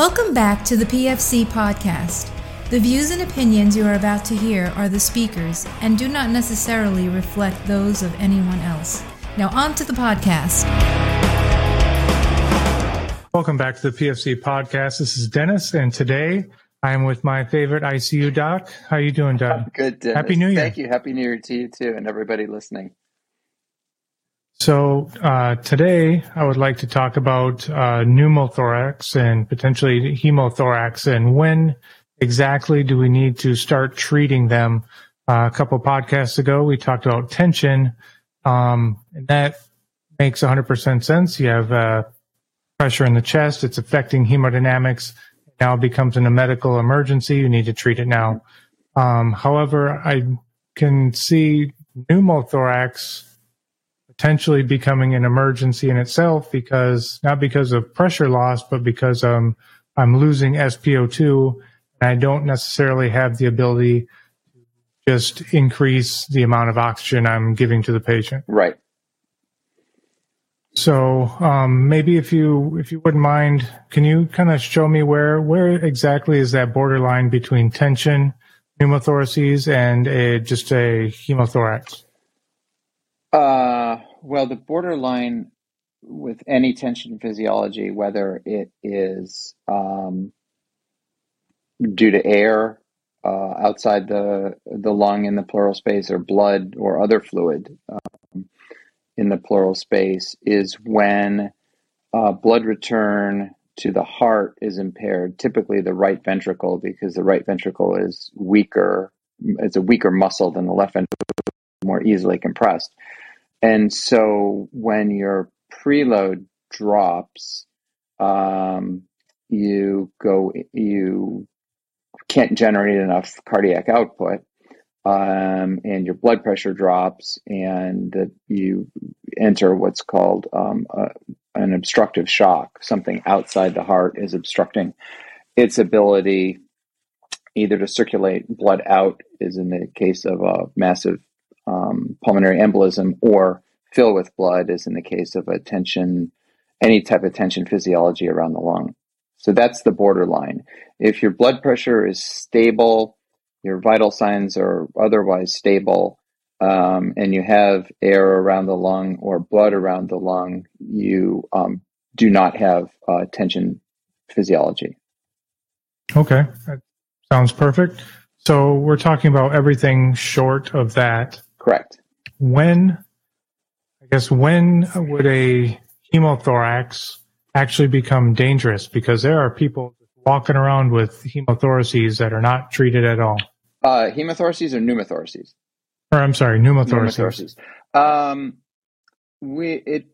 Welcome back to the PFC podcast. The views and opinions you are about to hear are the speakers and do not necessarily reflect those of anyone else. Now, on to the podcast. Welcome back to the PFC podcast. This is Dennis, and today I am with my favorite ICU doc. How are you doing, Doc? Good. Dennis. Happy New Year. Thank you. Happy New Year to you too, and everybody listening. So uh, today I would like to talk about uh, pneumothorax and potentially hemothorax, and when exactly do we need to start treating them? Uh, a couple podcasts ago, we talked about tension, um, and that makes 100% sense. You have uh, pressure in the chest; it's affecting hemodynamics. Now it becomes a medical emergency. You need to treat it now. Um, however, I can see pneumothorax potentially becoming an emergency in itself because not because of pressure loss, but because um, I'm losing SpO2 and I don't necessarily have the ability to just increase the amount of oxygen I'm giving to the patient. Right. So um, maybe if you if you wouldn't mind, can you kind of show me where where exactly is that borderline between tension, pneumothoraces, and a, just a hemothorax? Uh, well, the borderline with any tension physiology, whether it is um, due to air uh, outside the the lung in the pleural space, or blood or other fluid um, in the pleural space, is when uh, blood return to the heart is impaired. Typically, the right ventricle, because the right ventricle is weaker. It's a weaker muscle than the left ventricle, more easily compressed. And so when your preload drops, um, you go, you can't generate enough cardiac output, um, and your blood pressure drops, and uh, you enter what's called um, an obstructive shock. Something outside the heart is obstructing its ability either to circulate blood out, is in the case of a massive um, pulmonary embolism or fill with blood, as in the case of a tension, any type of tension physiology around the lung. So that's the borderline. If your blood pressure is stable, your vital signs are otherwise stable, um, and you have air around the lung or blood around the lung, you um, do not have uh, tension physiology. Okay, that sounds perfect. So we're talking about everything short of that. Correct. When, I guess, when would a hemothorax actually become dangerous? Because there are people walking around with hemothoraces that are not treated at all. Uh, hemothoraces or pneumothoraces? Or I'm sorry, pneumothoraces. pneumothoraces. Um, we it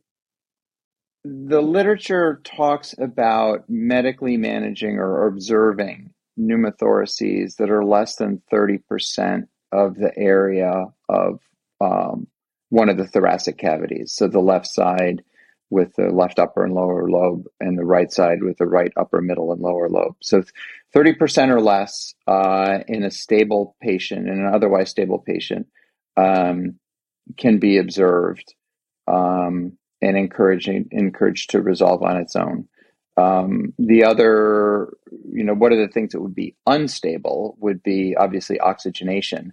the literature talks about medically managing or observing pneumothoraces that are less than 30% of the area of um, one of the thoracic cavities. So the left side with the left upper and lower lobe, and the right side with the right upper, middle, and lower lobe. So 30% or less uh, in a stable patient, in an otherwise stable patient, um, can be observed um, and encouraging encouraged to resolve on its own. Um, the other, you know, what are the things that would be unstable would be obviously oxygenation.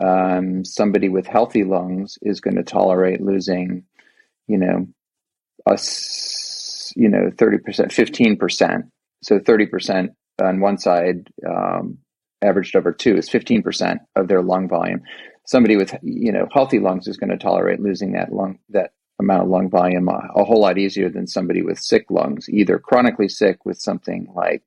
Um, somebody with healthy lungs is going to tolerate losing, you know, a, you know, 30%, 15%. So 30% on one side, um, averaged over two is 15% of their lung volume. Somebody with, you know, healthy lungs is going to tolerate losing that lung, that amount of lung volume a, a, whole lot easier than somebody with sick lungs, either chronically sick with something like,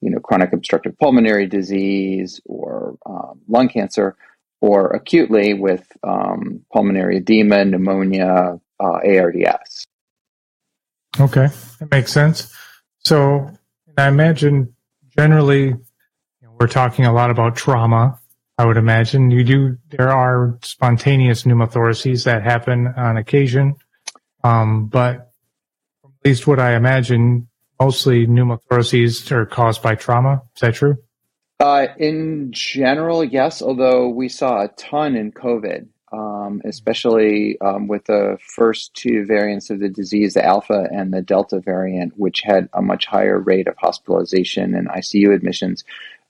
you know, chronic obstructive pulmonary disease or um, lung cancer, or acutely with um, pulmonary edema, pneumonia, uh, ARDS. Okay, that makes sense. So I imagine generally you know, we're talking a lot about trauma I would imagine you do. There are spontaneous pneumothoraces that happen on occasion, um, but at least what I imagine, mostly pneumothoraces are caused by trauma. Is that true? Uh, in general, yes. Although we saw a ton in COVID, um, especially um, with the first two variants of the disease, the Alpha and the Delta variant, which had a much higher rate of hospitalization and ICU admissions,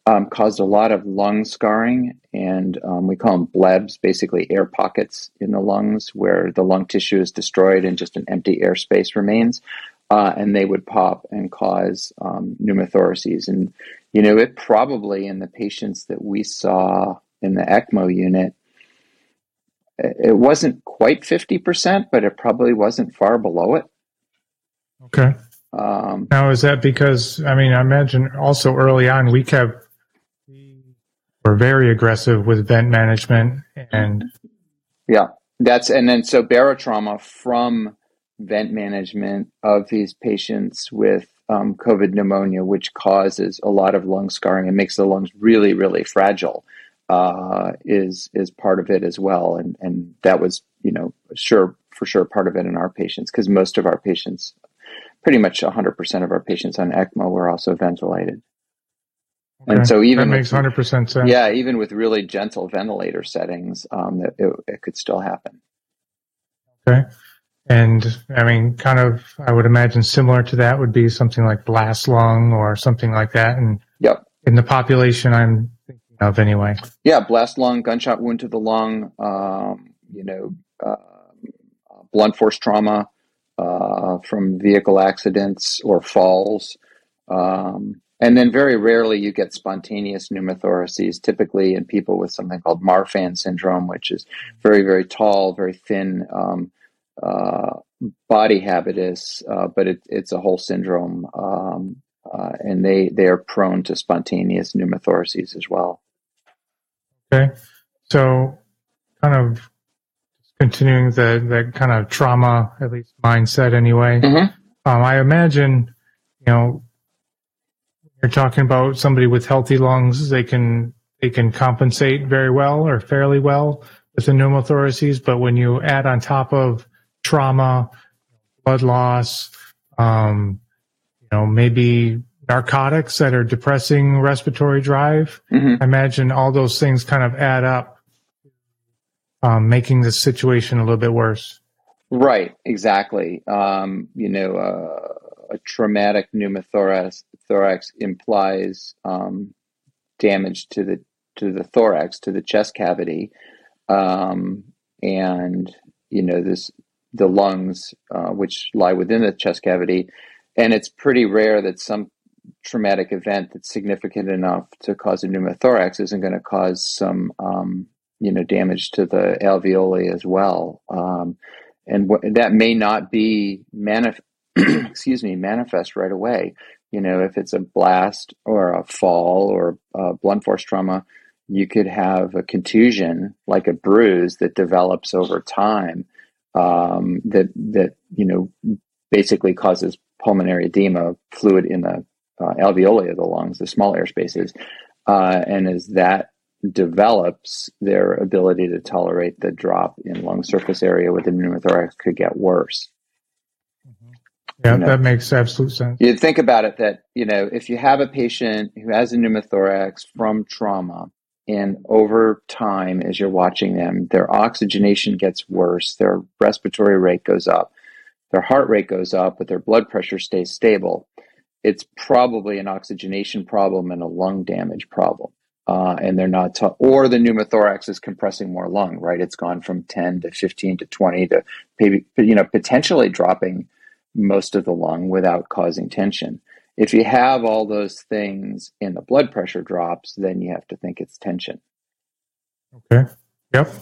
um, caused a lot of lung scarring. And um, we call them blebs, basically air pockets in the lungs where the lung tissue is destroyed and just an empty airspace remains. Uh, and they would pop and cause um, pneumothoraces. And, you know, it probably in the patients that we saw in the ECMO unit, it wasn't quite 50%, but it probably wasn't far below it. Okay. Um, now, is that because, I mean, I imagine also early on we kept, we were very aggressive with vent management and. Yeah, that's, and then so barotrauma from vent management of these patients with um, COVID pneumonia, which causes a lot of lung scarring and makes the lungs really, really fragile uh, is is part of it as well, and and that was you know sure for sure part of it in our patients because most of our patients, pretty much 100% of our patients on ECMO were also ventilated. Okay. And so even that makes hundred percent sense. Yeah, even with really gentle ventilator settings, um, it, it, it, could still happen. Okay, and I mean, kind of, I would imagine similar to that would be something like blast lung or something like that. And yep. in the population, I'm thinking of anyway. Yeah, blast lung, gunshot wound to the lung, um, you know, uh, blunt force trauma uh, from vehicle accidents or falls. Um, and then very rarely you get spontaneous pneumothoraces, typically in people with something called Marfan syndrome, which is very, very tall, very thin um, uh, body habitus, uh, but it, it's a whole syndrome. Um, uh, and they, they are prone to spontaneous pneumothoraces as well. Okay. So kind of continuing the, the kind of trauma, at least mindset anyway. Mm-hmm. Um, I imagine, you know, you're talking about somebody with healthy lungs, they can, they can compensate very well or fairly well with the pneumothoraces. But when you add on top of trauma, blood loss, um, you know, maybe narcotics that are depressing respiratory drive. Mm-hmm. I imagine all those things kind of add up, um, making the situation a little bit worse. Right, exactly. Um, you know, uh, a traumatic pneumothorax thorax implies um, damage to the to the thorax, to the chest cavity, um, and you know this the lungs, uh, which lie within the chest cavity, and it's pretty rare that some traumatic event that's significant enough to cause a pneumothorax isn't going to cause some um, you know damage to the alveoli as well. Um, and w- that may not be manif- excuse me manifest right away. You know if it's a blast or a fall or a blunt force trauma you could have a contusion like a bruise that develops over time um, that that you know basically causes pulmonary edema fluid in the uh, alveoli of the lungs, the small air spaces. Uh, and as that develops, their ability to tolerate the drop in lung surface area with the pneumothorax could get worse. Mm-hmm. Yeah, you know, that makes absolute sense. You think about it that, you know, if you have a patient who has a pneumothorax from trauma, and over time, as you're watching them, their oxygenation gets worse, their respiratory rate goes up, their heart rate goes up, but their blood pressure stays stable it's probably an oxygenation problem and a lung damage problem. Uh, and they're not, t- or the pneumothorax is compressing more lung, right? It's gone from 10 to 15 to 20 to maybe, you know, potentially dropping most of the lung without causing tension. If you have all those things and the blood pressure drops, then you have to think it's tension. Okay. Yep.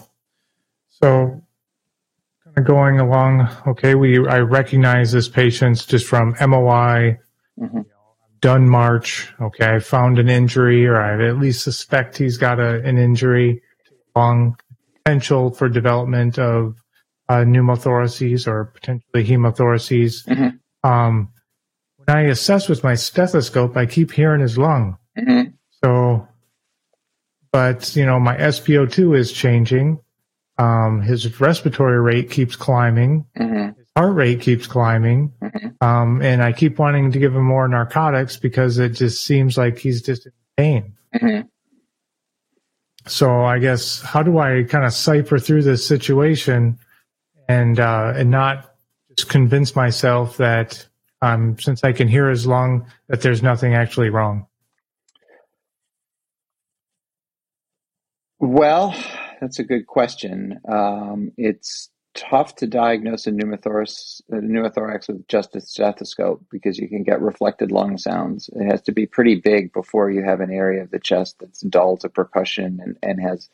So kind of going along, okay, we I recognize this patient's just from MOI Mm-hmm. You know, done March. Okay, I found an injury, or I at least suspect he's got a, an injury, long potential for development of uh, pneumothoraces or potentially hemothoraces. Mm-hmm. Um, I assess with my stethoscope, I keep hearing his lung. Mm-hmm. So, but you know, my SpO2 is changing. Um, his respiratory rate keeps climbing. Mm-hmm heart rate keeps climbing. Mm-hmm. Um, and I keep wanting to give him more narcotics because it just seems like he's just in pain. Mm-hmm. so I guess how do I kind of cipher through this situation and uh, and not just convince myself that um, since I can hear as long that there's nothing actually wrong? Well, that's a good question. Um, it's tough to diagnose a pneumothorax, a pneumothorax with just a stethoscope because you can get reflected lung sounds. It has to be pretty big before you have an area of the chest that's dull to percussion and, and has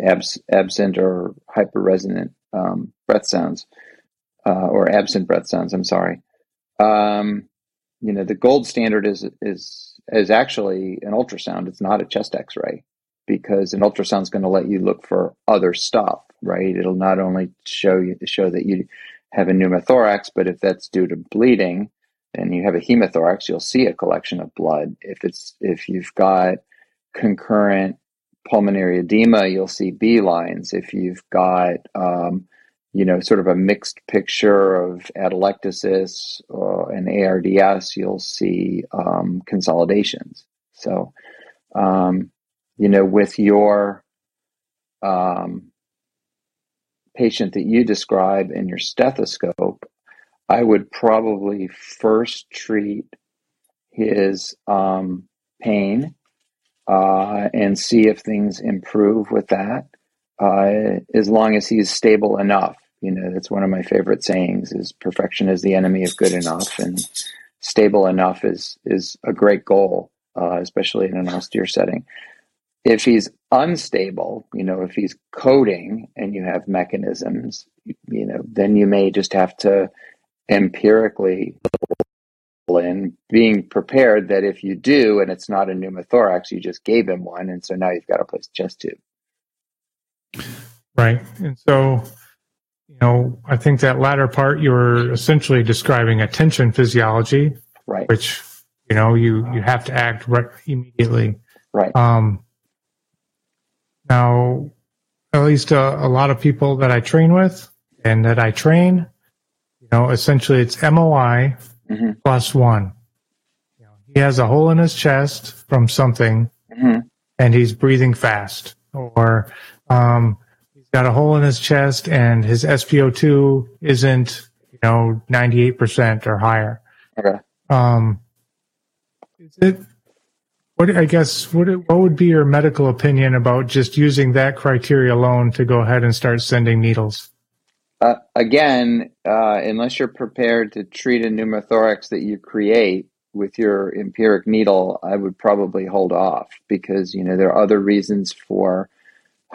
abs, absent or hyperresonant um, breath sounds, uh, or absent breath sounds. I'm sorry. Um, you know, the gold standard is is is actually an ultrasound. It's not a chest X-ray because an ultrasound is going to let you look for other stuff right? It'll not only show you show that you have a pneumothorax, but if that's due to bleeding and you have a hemothorax, you'll see a collection of blood. If it's if you've got concurrent pulmonary edema, you'll see B lines. If you've got um, you know, sort of a mixed picture of atelectasis uh, and ARDS, you'll see um, consolidations. So, um, you know, with your um, patient that you describe in your stethoscope, I would probably first treat his um, pain uh, and see if things improve with that. Uh, as long as he's stable enough, you know, that's one of my favorite sayings: is perfection is the enemy of good enough, and stable enough is is a great goal, uh, especially in an austere setting. If he's unstable, you know, if he's coding and you have mechanisms, you know, then you may just have to empirically in being prepared that if you do and it's not a pneumothorax, you just gave him one, and so now you've got to place chest tube. Right, and so you know, I think that latter part you were essentially describing attention physiology, right? Which you know you you have to act right immediately, right? Um, now, at least a, a lot of people that I train with and that I train, you know, essentially it's MOI mm-hmm. plus one. You know, he has a hole in his chest from something mm-hmm. and he's breathing fast or, um, got a hole in his chest and his SpO2 isn't, you know, 98% or higher. Okay. Um, is it what I guess what what would be your medical opinion about just using that criteria alone to go ahead and start sending needles? Uh, again, uh, unless you're prepared to treat a pneumothorax that you create with your empiric needle, I would probably hold off because you know there are other reasons for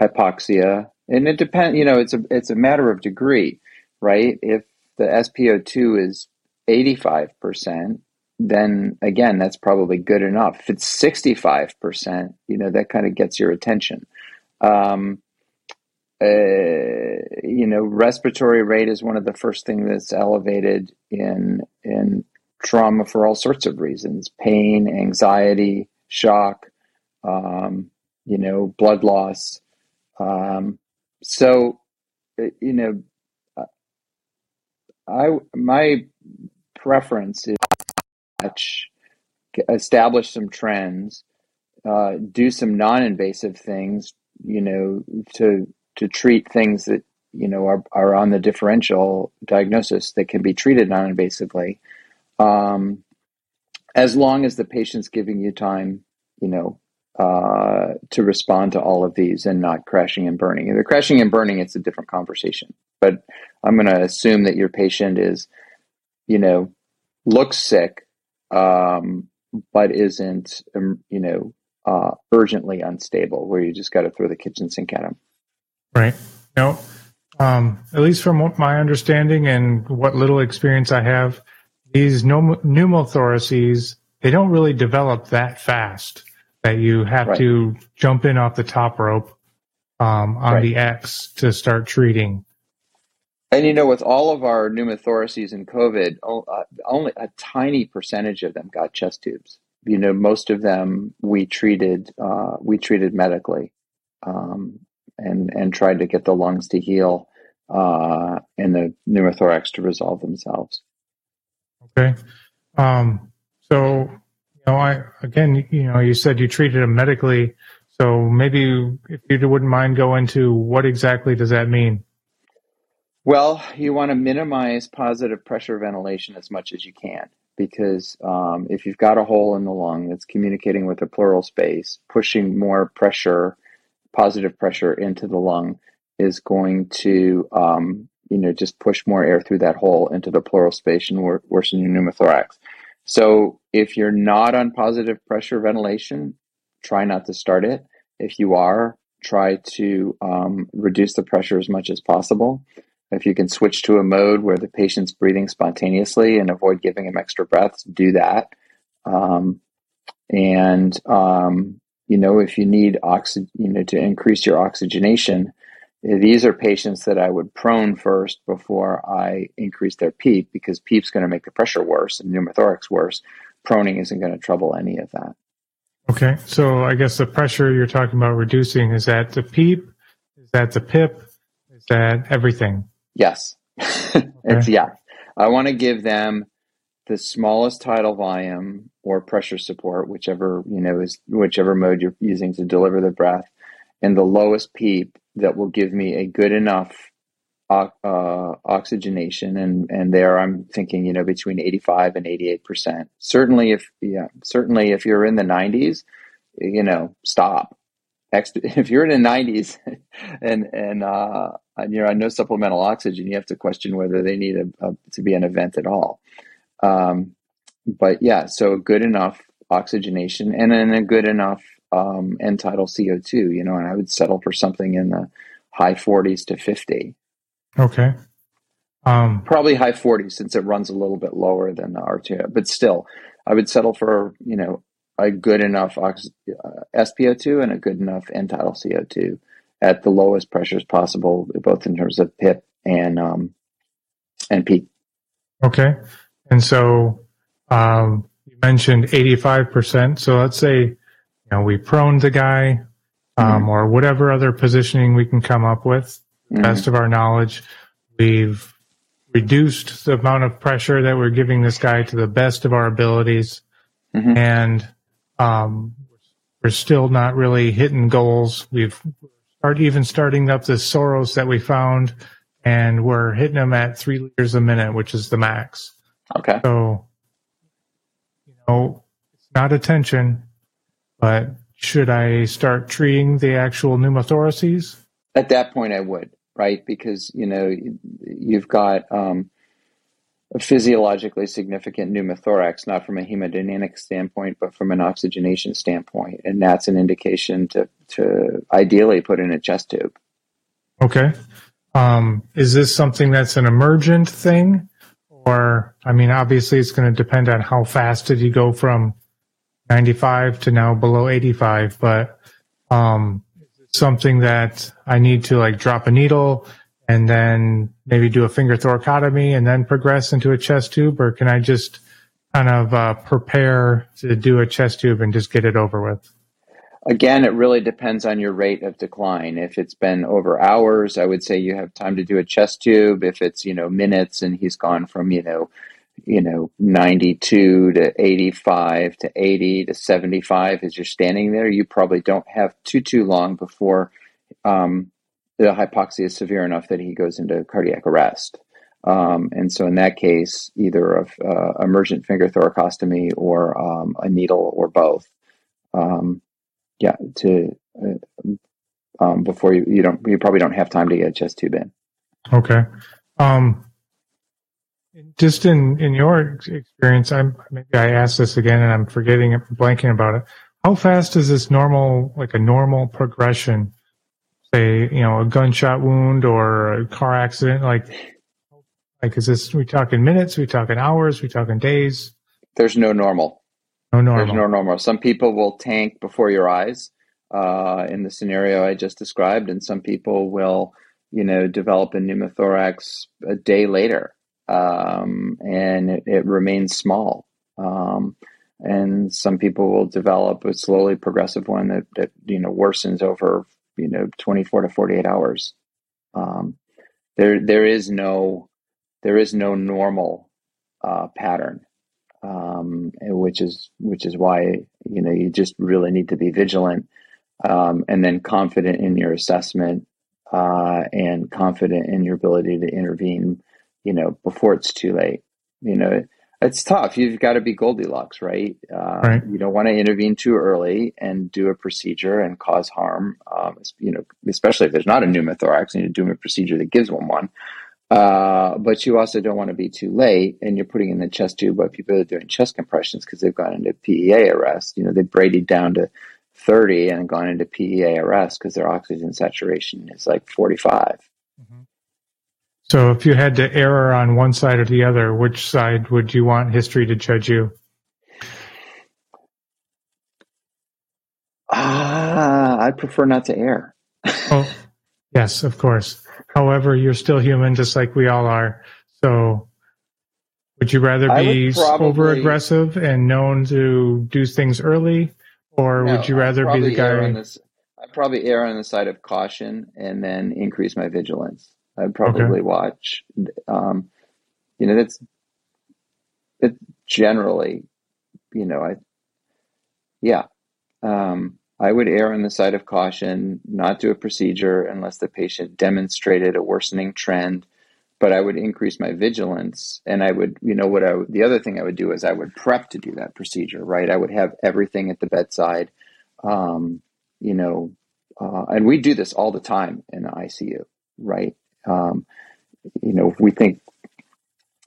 hypoxia, and it depends. You know, it's a it's a matter of degree, right? If the SpO2 is eighty five percent, then again, that's probably good enough. If it's 65%, you know, that kind of gets your attention. Um, uh, you know, respiratory rate is one of the first things that's elevated in in trauma for all sorts of reasons: pain, anxiety, shock, um, you know, blood loss. Um, so, uh, you know, I my preference is to establish some trends, uh, do some non-invasive things, you know, to to treat things that you know are, are on the differential diagnosis that can be treated non-invasively, um, as long as the patient's giving you time, you know, uh, to respond to all of these and not crashing and burning. If they're crashing and burning, it's a different conversation. But I'm going to assume that your patient is, you know, looks sick, um, but isn't um, you know uh, urgently unstable where you just got to throw the kitchen sink at them. Right. No. Um, at least from what my understanding and what little experience I have, these pneumothoraces they don't really develop that fast that you have right. to jump in off the top rope um, on right. the X to start treating. And you know, with all of our pneumothoraces and COVID, uh, only a tiny percentage of them got chest tubes. You know, most of them we treated uh, we treated medically, um, and and tried to get the lungs to heal uh, and the pneumothorax to resolve themselves. Okay, um, so know, I again, you know, you said you treated them medically. So maybe if you wouldn't mind go into what exactly does that mean? Well, you want to minimize positive pressure ventilation as much as you can because um, if you've got a hole in the lung that's communicating with the pleural space, pushing more pressure, positive pressure into the lung is going to, um, you know, just push more air through that hole into the pleural space and wor- worsen your pneumothorax. So if you're not on positive pressure ventilation, try not to start it. If you are, try to um, reduce the pressure as much as possible. If you can switch to a mode where the patient's breathing spontaneously and avoid giving him extra breaths, do that. Um, and um, you know, if you need oxygen, you know, to increase your oxygenation, these are patients that I would prone first before I increase their PEEP because PEEP's going to make the pressure worse and pneumothorax worse. Proning isn't going to trouble any of that. Okay, so I guess the pressure you're talking about reducing is that the PEEP, is that the PIP, is that everything? Yes. it's yeah. I want to give them the smallest tidal volume or pressure support, whichever you know is whichever mode you're using to deliver the breath, and the lowest PEEP that will give me a good enough uh, oxygenation. And and there I'm thinking you know between 85 and 88 percent. Certainly if yeah certainly if you're in the 90s, you know stop if you're in the 90s and and uh, you're on no supplemental oxygen, you have to question whether they need a, a to be an event at all. Um, but yeah, so good enough oxygenation and then a good enough um, end tidal CO2, you know, and I would settle for something in the high 40s to 50. Okay. Um, Probably high 40s since it runs a little bit lower than the R2, but still, I would settle for, you know, a good enough ox- uh, SpO2 and a good enough end tidal CO2 at the lowest pressures possible, both in terms of PIP and um, and PEEP. Okay, and so um, you mentioned eighty five percent. So let's say you know we prone the guy, um, mm-hmm. or whatever other positioning we can come up with, mm-hmm. best of our knowledge. We've reduced the amount of pressure that we're giving this guy to the best of our abilities, mm-hmm. and um, we're still not really hitting goals. We've started even starting up the SAROS that we found, and we're hitting them at three liters a minute, which is the max. Okay. So, you know, it's not attention, but should I start treating the actual pneumothoraces? At that point, I would, right? Because, you know, you've got um, a physiologically significant pneumothorax, not from a hemodynamic standpoint, but from an oxygenation standpoint. And that's an indication to, to ideally put in a chest tube. Okay. Um, is this something that's an emergent thing? Or, I mean, obviously it's going to depend on how fast did you go from 95 to now below 85, but, um, something that I need to like drop a needle and then maybe do a finger thoracotomy and then progress into a chest tube? Or can I just kind of uh, prepare to do a chest tube and just get it over with? Again, it really depends on your rate of decline. If it's been over hours, I would say you have time to do a chest tube. If it's, you know, minutes and he's gone from, you know, you know, 92 to 85 to 80 to 75 as you're standing there, you probably don't have too, too long before um, the hypoxia is severe enough that he goes into cardiac arrest. Um, and so, in that case, either of uh, emergent finger thoracostomy or um, a needle or both. Um, yeah, to uh, um, before you you don't you probably don't have time to get a chest tube in. Okay. Um, just in in your experience, I'm maybe I asked this again and I'm forgetting it, blanking about it. How fast is this normal, like a normal progression say, you know, a gunshot wound or a car accident? Like, like is this? We talking minutes? We talking hours? We talking days? There's no normal. No normal. There's no normal. Some people will tank before your eyes, uh, in the scenario I just described, and some people will, you know, develop a pneumothorax a day later, um, and it, it, remains small. Um, and some people will develop a slowly progressive one that, that you know worsens over you know 24 to 48 hours um, there there is no there is no normal uh, pattern um, which is which is why you know you just really need to be vigilant um, and then confident in your assessment uh, and confident in your ability to intervene, you know, before it's too late. You know, it's tough. You've got to be Goldilocks, right? Uh, right. You don't want to intervene too early and do a procedure and cause harm. Um, you know, especially if there's not a pneumothorax and you're doing a procedure that gives one one. Uh, but you also don't want to be too late and you're putting in the chest tube while people are doing chest compressions because they've gone into PEA arrest. You know, they've braided down to 30 and gone into PEA arrest because their oxygen saturation is like 45. Mm-hmm. So if you had to err on one side or the other, which side would you want history to judge you? Ah, uh, I prefer not to err. oh, yes, of course. However, you're still human, just like we all are. So, would you rather be probably, over aggressive and known to do things early, or no, would you rather be the guy? This, I'd probably err on the side of caution and then increase my vigilance. I'd probably okay. watch. Um, you know, that's it. Generally, you know, I yeah. Um, I would err on the side of caution, not do a procedure unless the patient demonstrated a worsening trend. But I would increase my vigilance, and I would, you know, what I the other thing I would do is I would prep to do that procedure. Right, I would have everything at the bedside. Um, you know, uh, and we do this all the time in the ICU. Right, um, you know, if we think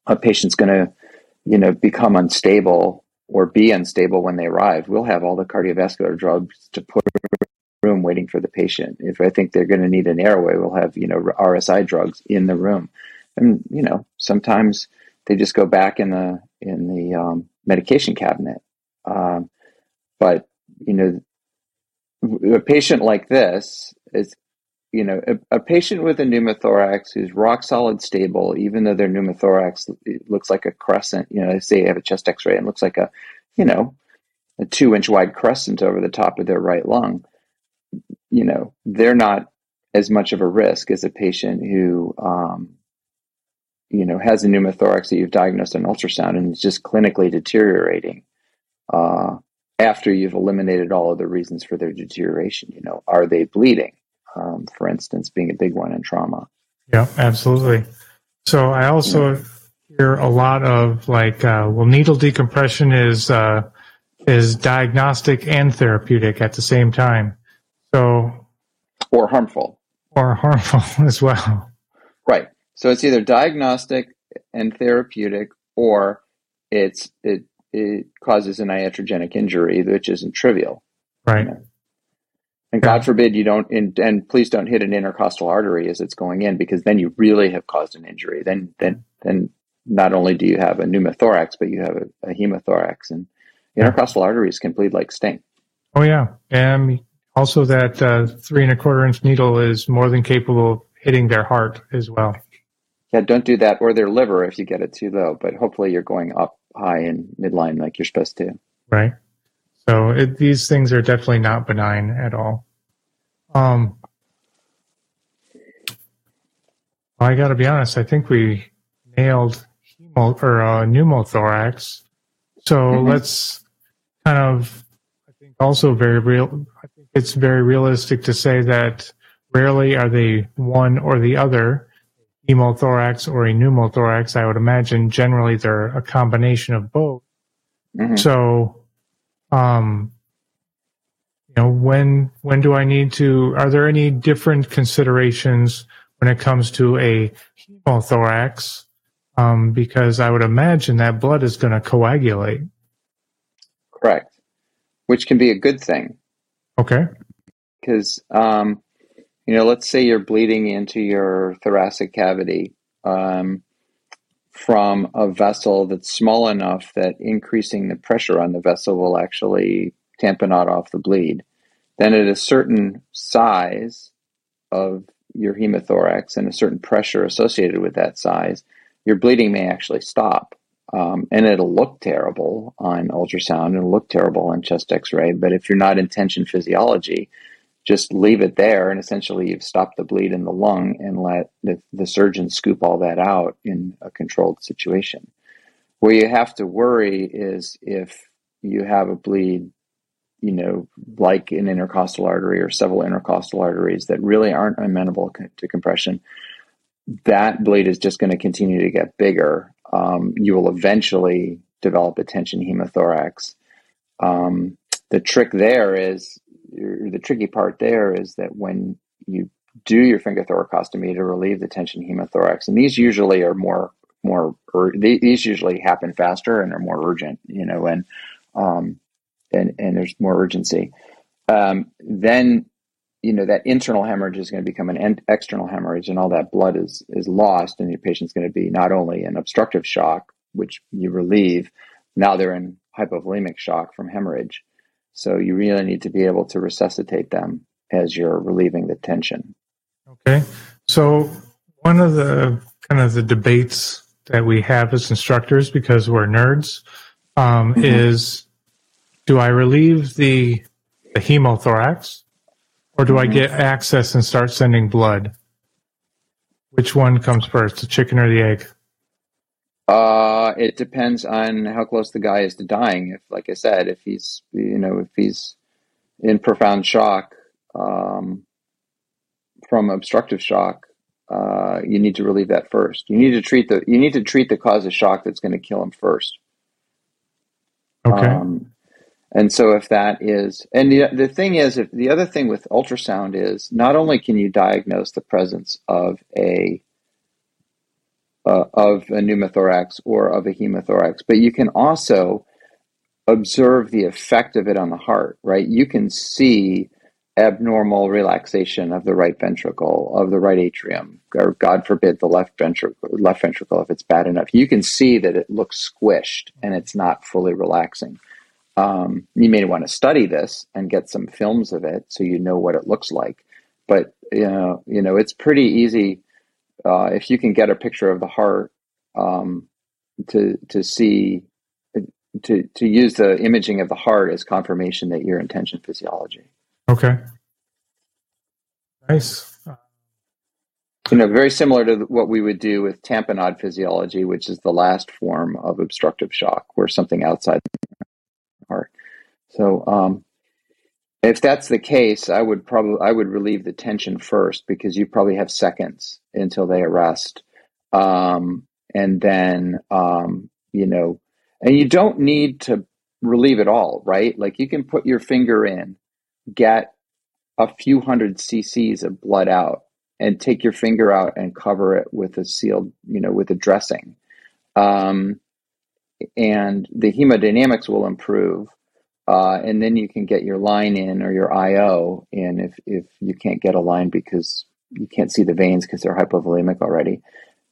a patient's going to, you know, become unstable or be unstable when they arrive, we'll have all the cardiovascular drugs to put in the room waiting for the patient. If I think they're going to need an airway, we'll have, you know, RSI drugs in the room. And, you know, sometimes they just go back in the, in the um, medication cabinet. Um, but, you know, a patient like this is, you know, a, a, patient with a pneumothorax who's rock solid stable, even though their pneumothorax looks like a crescent, you know, they say they have a chest x ray and looks like a, you know, a two inch wide crescent over the top of their right lung, you know, they're not as much of a risk as a patient who, um, you know, has a pneumothorax that you've diagnosed on ultrasound and is just clinically deteriorating. Uh, after you've eliminated all of the reasons for their deterioration, you know, are they bleeding? Um, for instance, being a big one in trauma. Yeah, absolutely. So I also yeah. hear a lot of like, uh, well, needle decompression is uh, is diagnostic and therapeutic at the same time. So, or harmful, or harmful as well. Right. So it's either diagnostic and therapeutic, or it's it it causes an iatrogenic injury, which isn't trivial. Right. You know? And God forbid you don't, and, and please don't hit an intercostal artery as it's going in, because then you really have caused an injury. Then, then, then not only do you have a pneumothorax, but you have a, a hemothorax, and intercostal arteries can bleed like stink. Oh yeah, and also that uh, three and a quarter inch needle is more than capable of hitting their heart as well. Yeah, don't do that, or their liver if you get it too low. But hopefully, you're going up high and midline like you're supposed to. Right. So it, these things are definitely not benign at all. Um, I got to be honest. I think we nailed hemo or uh, pneumothorax. So mm-hmm. let's kind of. I think also very real. I think it's very realistic to say that rarely are they one or the other, hemothorax or a pneumothorax. I would imagine generally they're a combination of both. Mm-hmm. So um, you know, when when do I need to? Are there any different considerations when it comes to a hemothorax? Um, because I would imagine that blood is going to coagulate. Correct, which can be a good thing. Okay. Because um, you know, let's say you're bleeding into your thoracic cavity. Um, from a vessel that's small enough that increasing the pressure on the vessel will actually tamponade off the bleed. Then at a certain size of your hemothorax and a certain pressure associated with that size, your bleeding may actually stop. Um, and it'll look terrible on ultrasound and look terrible on chest x-ray. But if you're not in tension physiology, just leave it there and essentially you've stopped the bleed in the lung and let the, the surgeon scoop all that out in a controlled situation. Where you have to worry is if you have a bleed you know, like an intercostal artery or several intercostal arteries that really aren't amenable to compression, that bleed is just going to continue to get bigger. Um, you will eventually develop a tension hemothorax. Um, the trick there is the tricky part there is that when you do your finger thoracostomy to relieve the tension hemothorax, and these usually are more more these usually happen faster and are more urgent, you know, and um, and and there's more urgency. Um, then you know that internal hemorrhage is going to become an external hemorrhage, and all that blood is is lost, and your patient's going to be not only in obstructive shock, which you relieve, now they're in hypovolemic shock from hemorrhage. So you really need to be able to resuscitate them as you're relieving the tension. Okay. So one of the kind of the debates that we have as instructors because we're nerds um, mm-hmm. is do I relieve the the hemothorax or do mm-hmm. I get access and start sending blood? Which one comes first, the chicken or the egg? Uh, it depends on how close the guy is to dying. If, like I said, if he's, you know, if he's in profound shock um, from obstructive shock, uh, you need to relieve that first. You need to treat the you need to treat the cause of shock that's going to kill him first. Okay. Um, and so if that is, and the, the thing is, if the other thing with ultrasound is not only can you diagnose the presence of a uh, of a pneumothorax or of a hemothorax, but you can also observe the effect of it on the heart, right? You can see abnormal relaxation of the right ventricle, of the right atrium, or God forbid the left ventricle, left ventricle if it's bad enough. You can see that it looks squished and it's not fully relaxing. Um, you may want to study this and get some films of it so you know what it looks like. But you know, you know, it's pretty easy uh, if you can get a picture of the heart um, to to see to to use the imaging of the heart as confirmation that you're in physiology. Okay. Nice. You know, very similar to what we would do with tamponade physiology, which is the last form of obstructive shock, where something outside the heart. So, um, if that's the case, I would probably I would relieve the tension first because you probably have seconds until they arrest, um, and then um, you know, and you don't need to relieve it all, right? Like you can put your finger in, get a few hundred cc's of blood out, and take your finger out and cover it with a sealed, you know, with a dressing, um, and the hemodynamics will improve uh, and then you can get your line in or your IO in if, if you can't get a line because you can't see the veins because they're hypovolemic already,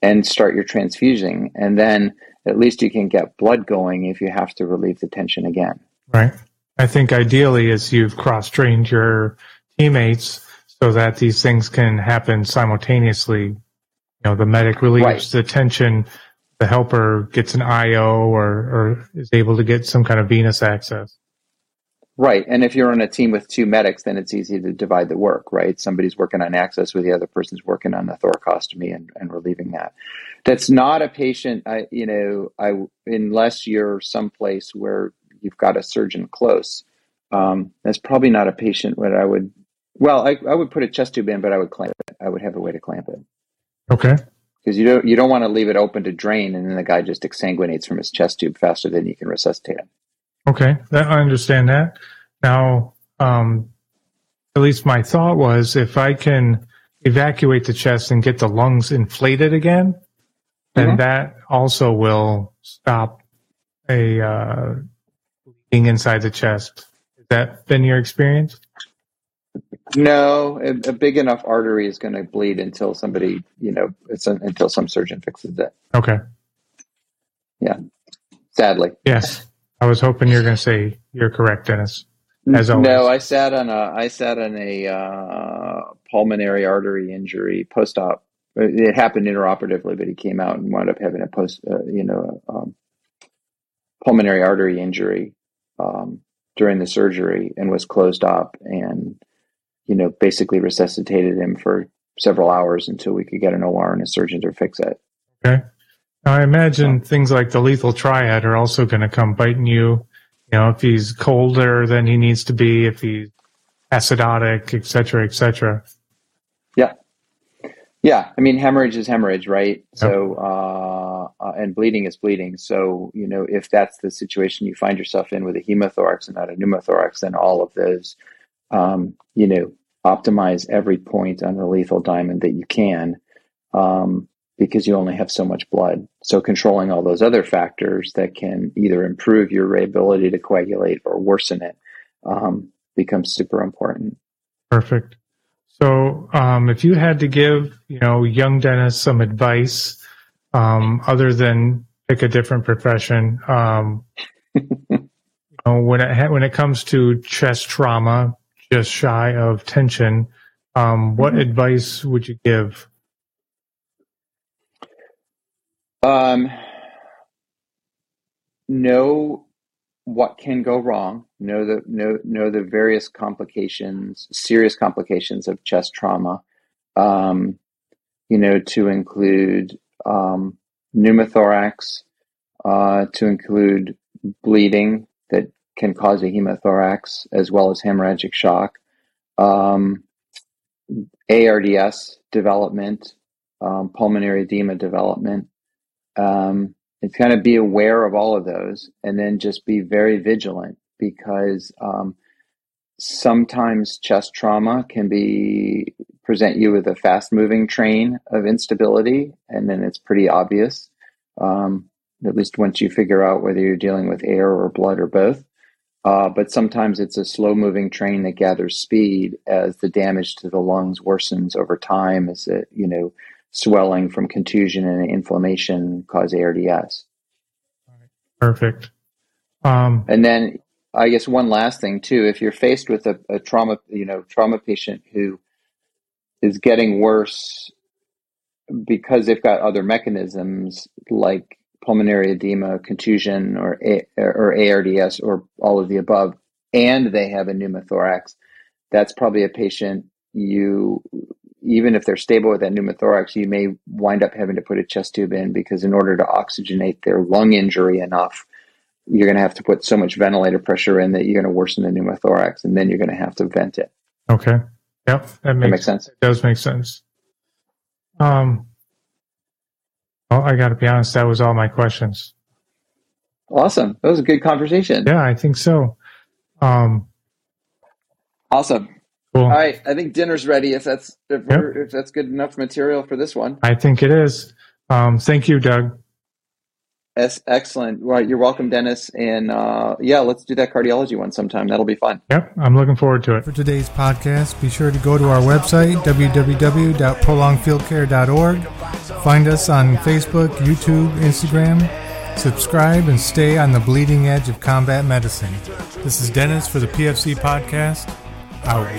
and start your transfusing. And then at least you can get blood going if you have to relieve the tension again. Right. I think ideally is you've cross trained your teammates so that these things can happen simultaneously. You know, the medic relieves right. the tension, the helper gets an IO or, or is able to get some kind of venous access. Right. And if you're on a team with two medics, then it's easy to divide the work, right? Somebody's working on access with the other person's working on the thoracostomy and, and relieving that. That's not a patient, I, you know, I, unless you're someplace where you've got a surgeon close, um, that's probably not a patient where I would, well, I, I would put a chest tube in, but I would clamp it. I would have a way to clamp it. Okay. Because you don't, you don't want to leave it open to drain and then the guy just exsanguinates from his chest tube faster than you can resuscitate him. Okay, that, I understand that. Now, um, at least my thought was if I can evacuate the chest and get the lungs inflated again, then mm-hmm. that also will stop a uh, bleeding inside the chest. Has that been your experience? No, a, a big enough artery is going to bleed until somebody, you know, it's a, until some surgeon fixes it. Okay. Yeah. Sadly. Yes. I was hoping you're going to say you're correct, Dennis. As always. No, I sat on a I sat on a uh, pulmonary artery injury post op. It happened intraoperatively, but he came out and wound up having a post, uh, you know, um, pulmonary artery injury um, during the surgery and was closed up and you know basically resuscitated him for several hours until we could get an OR and a surgeon to fix it. Okay. Now, I imagine things like the lethal triad are also going to come biting you you know, if he's colder than he needs to be, if he's acidotic, et cetera, et cetera. Yeah. Yeah. I mean, hemorrhage is hemorrhage, right? Yep. So, uh, uh, and bleeding is bleeding. So, you know, if that's the situation you find yourself in with a hemothorax and not a pneumothorax, then all of those, um, you know, optimize every point on the lethal diamond that you can. Um, because you only have so much blood. So controlling all those other factors that can either improve your ability to coagulate or worsen it um, becomes super important. Perfect. So um, if you had to give, you know, young Dennis some advice, um, other than pick a different profession, um, you know, when it when it comes to chest trauma, just shy of tension, um, what mm-hmm. advice would you give? Um, know what can go wrong. Know the know know the various complications, serious complications of chest trauma. Um, you know, to include um, pneumothorax, uh, to include bleeding that can cause a hemothorax, as well as hemorrhagic shock, um, ARDS development, um, pulmonary edema development, um, and kind of be aware of all of those and then just be very vigilant because um, sometimes chest trauma can be present you with a fast moving train of instability and then it's pretty obvious um, at least once you figure out whether you're dealing with air or blood or both. Uh, but sometimes it's a slow moving train that gathers speed as the damage to the lungs worsens over time as it you know swelling from contusion and inflammation cause ARDS. Perfect. Um, and then I guess one last thing too, if you're faced with a, a trauma, you know, trauma patient who is getting worse because they've got other mechanisms like pulmonary edema, contusion, or a, or ARDS, or all of the above, and they have a pneumothorax, that's probably a patient you even if they're stable with that pneumothorax, you may wind up having to put a chest tube in because in order to oxygenate their lung injury enough, you're going to have to put so much ventilator pressure in that you're going to worsen the pneumothorax, and then you're going to have to vent it. Okay. Yep, that makes, that makes sense. It does make sense. Um. Well, I got to be honest. That was all my questions. Awesome. That was a good conversation. Yeah, I think so. Um. Awesome. Cool. All right, I think dinner's ready. If that's if, yep. if that's good enough material for this one, I think it is. Um, thank you, Doug. Yes, excellent. Right, you're welcome, Dennis. And uh, yeah, let's do that cardiology one sometime. That'll be fun. Yep, I'm looking forward to it. For today's podcast, be sure to go to our website www.prolongedfieldcare.org. Find us on Facebook, YouTube, Instagram. Subscribe and stay on the bleeding edge of combat medicine. This is Dennis for the PFC podcast. Out.